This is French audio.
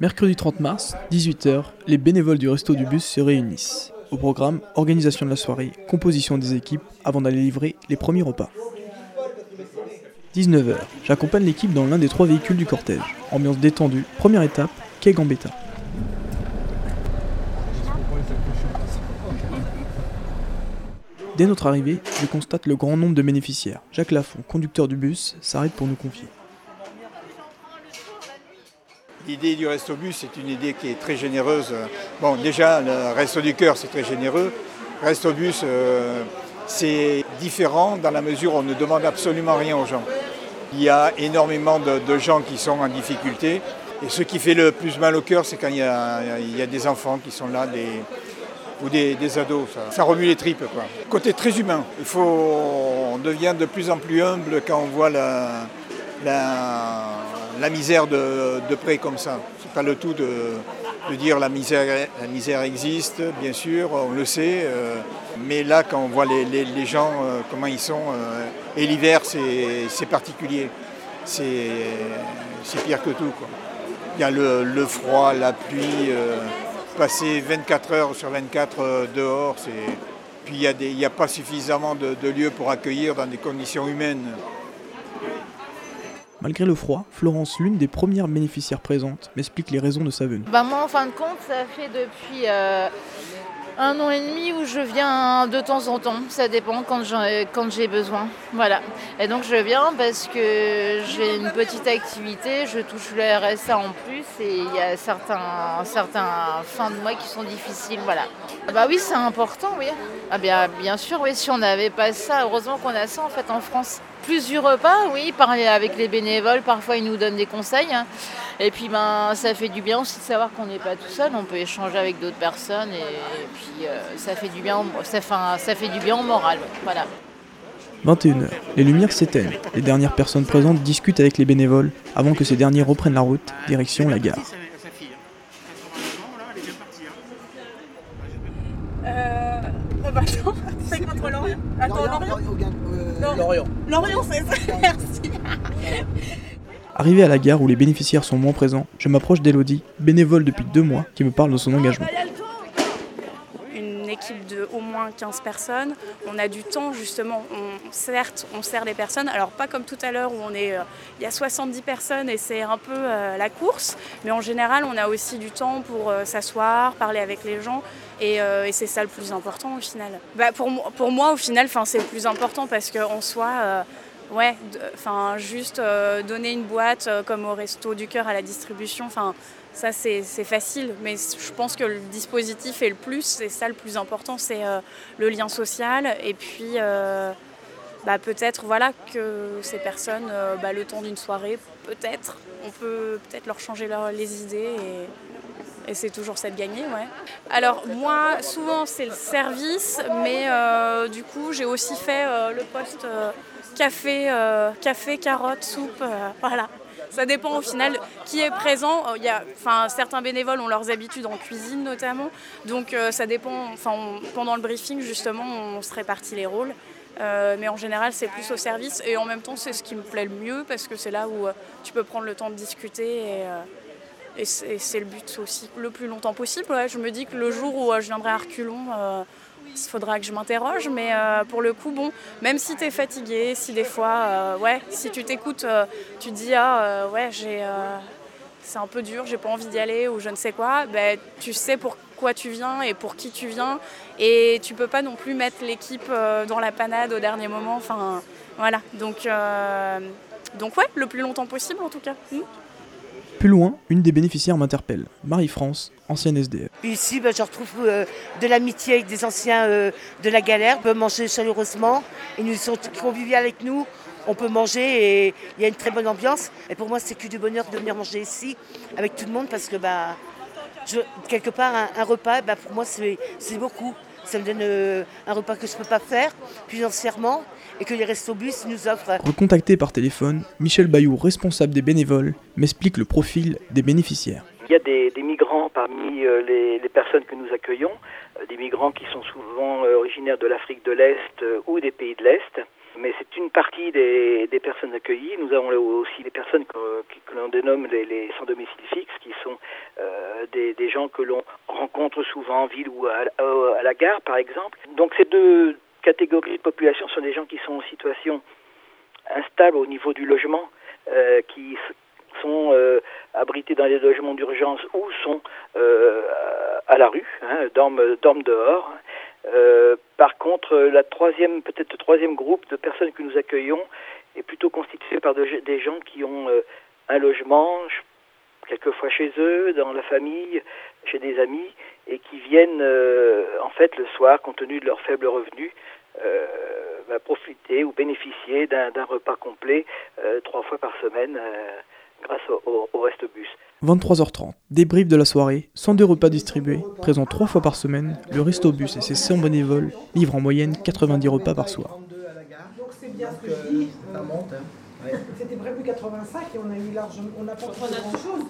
Mercredi 30 mars, 18h, les bénévoles du Resto du Bus se réunissent. Au programme, organisation de la soirée, composition des équipes avant d'aller livrer les premiers repas. 19h, j'accompagne l'équipe dans l'un des trois véhicules du cortège. Ambiance détendue, première étape, quai Gambetta. Dès notre arrivée, je constate le grand nombre de bénéficiaires. Jacques Lafont, conducteur du bus, s'arrête pour nous confier. L'idée du Resto Bus, c'est une idée qui est très généreuse. Bon, déjà, le Resto du Cœur, c'est très généreux. Resto Bus, euh, c'est différent dans la mesure où on ne demande absolument rien aux gens. Il y a énormément de, gens qui sont en difficulté. Et ce qui fait le plus mal au cœur, c'est quand il y, a, des enfants qui sont là, ou des, ados. Ça, remue les tripes. Quoi. Côté très humain. Il faut, on devient de plus en plus humble quand on voit la, misère de, près comme ça. C'est pas le tout de, dire la misère, la misère existe, bien sûr, on le sait. Euh, mais là, quand on voit les, gens, euh, comment ils sont, euh, et l'hiver, c'est particulier. C'est pire que tout. Il y a le, froid, la pluie, passer 24 heures sur 24 dehors, puis il n'y a, pas suffisamment de lieux pour accueillir dans des conditions humaines. Malgré le froid, Florence, l'une des premières bénéficiaires présentes, m'explique les raisons de sa venue. Bah moi, en fin de compte, ça fait depuis euh, un an et demi où je viens de temps en temps. Ça dépend quand j'ai besoin. Voilà. Et donc je viens parce que j'ai une petite activité, je touche le RSA en plus et il y a certains, certains fins de mois qui sont difficiles. Voilà. Bah oui, c'est important, oui. Ah bien, bien sûr, oui. Si on n'avait pas ça, heureusement qu'on a ça en fait en France plus du repas, oui, parler avec les bénévoles, parfois ils nous donnent des conseils. Hein. Et puis ben, ça fait du bien aussi de savoir qu'on n'est pas tout seul, on peut échanger avec d'autres personnes et, puis euh, ça, fait du bien, ça, ça fait du bien au moral. Voilà. 21h, les lumières s'éteignent. Les dernières personnes présentes discutent avec les bénévoles avant que ces derniers reprennent la route, direction la gare. Euh, bah c'est contre Lorient. Attends, Lorient Lorient. Lorient, c'est ça, merci. Arrivé à la gare où les bénéficiaires sont moins présents, je m'approche d'Elodie, bénévole depuis deux mois, qui me parle de son engagement Équipe de au moins 15 personnes. On a du temps justement. On, certes, on sert les personnes. Alors pas comme tout à l'heure où on est, euh, il y a 70 personnes et c'est un peu euh, la course. Mais en général, on a aussi du temps pour euh, s'asseoir, parler avec les gens. Et, c'est ça le plus important au final. Bah, pour, pour moi, au final, c'est le plus important parce qu'en soi, ouais, enfin juste donner une boîte comme au resto du cœur à la distribution, enfin ça c'est facile, mais je pense que le dispositif est le plus, c'est ça le plus important, c'est le lien social. Et puis bah, peut-être voilà que ces personnes, bah, le temps d'une soirée, peut-être, on peut peut-être leur changer les idées et et c'est toujours ça de gagner, ouais. Alors moi, souvent c'est le service, mais euh, du coup j'ai aussi fait euh, le poste euh, café, café, carotte, soupe, voilà. Ça dépend au final qui est présent. Il y a, enfin, certains bénévoles ont leurs habitudes en cuisine notamment, donc ça dépend. Enfin, pendant le briefing justement, on se répartit les rôles. mais en général, c'est plus au service et en même temps, c'est ce qui me plaît le mieux parce que c'est là où tu peux prendre le temps de discuter et, et c'est le but aussi le plus longtemps possible. je me dis que le jour où euh, je viendrai à Arculon, euh, il faudra que je m'interroge. Mais euh, pour le coup, bon, même si tu es fatigué, si des fois, ouais, si tu t'écoutes, tu te dis, ah ouais, j'ai, c'est un peu dur, j'ai pas envie d'y aller ou je ne sais quoi, ben, tu sais pourquoi tu viens et pour qui tu viens. Et tu peux pas non plus mettre l'équipe dans la panade au dernier moment. Enfin, voilà. Donc, donc ouais, le plus longtemps possible en tout cas. Hmm. Plus loin, une des bénéficiaires m'interpelle, Marie-France, ancienne SDF. Ici, ben, je retrouve euh, de l'amitié avec des anciens euh, de la galère. On peut manger chaleureusement, ils nous sont conviviaux avec nous. On peut manger et il y a une très bonne ambiance. Et pour moi, c'est que du bonheur de venir manger ici avec tout le monde parce que bah, quelque part, un, repas, bah, pour moi, c'est beaucoup. Ça me donne euh, un repas que je ne peux pas faire financièrement et que les restos bus nous offrent. Recontacté par téléphone, Michel Bayou, responsable des bénévoles, m'explique le profil des bénéficiaires. Il y a des, migrants parmi euh, les, personnes que nous accueillons, euh, des migrants qui sont souvent originaires de l'Afrique de l'Est ou des pays de l'Est. Mais c'est une partie des, personnes accueillies. Nous avons aussi des personnes que, l'on dénomme les, sans domicile fixe, qui sont euh, des, gens que l'on rencontre souvent en ville ou à, la gare, par exemple. Donc ces deux catégories de population sont des gens qui sont en situation instable au niveau du logement, euh, qui sont euh, abrités dans les logements d'urgence ou sont à la rue, hein, dorment, dorment, dehors. Par contre, la troisième, peut-être le troisième groupe de personnes que nous accueillons est plutôt constitué par des gens qui ont un logement, quelquefois chez eux, dans la famille, chez des amis, et qui viennent en fait le soir, compte tenu de leurs faibles revenus, va profiter ou bénéficier d'un repas complet euh, trois fois par semaine euh, grâce au, au, Resto Bus. 23h30, débrief de la soirée, 102 repas distribués, présents trois fois par semaine, le Resto Bus et ses 100 bénévoles livrent en moyenne 90 repas par soir. Donc c'est bien ce que je dis. C'était prévu 85 et on a eu largement, on n'a pas fait grand chose.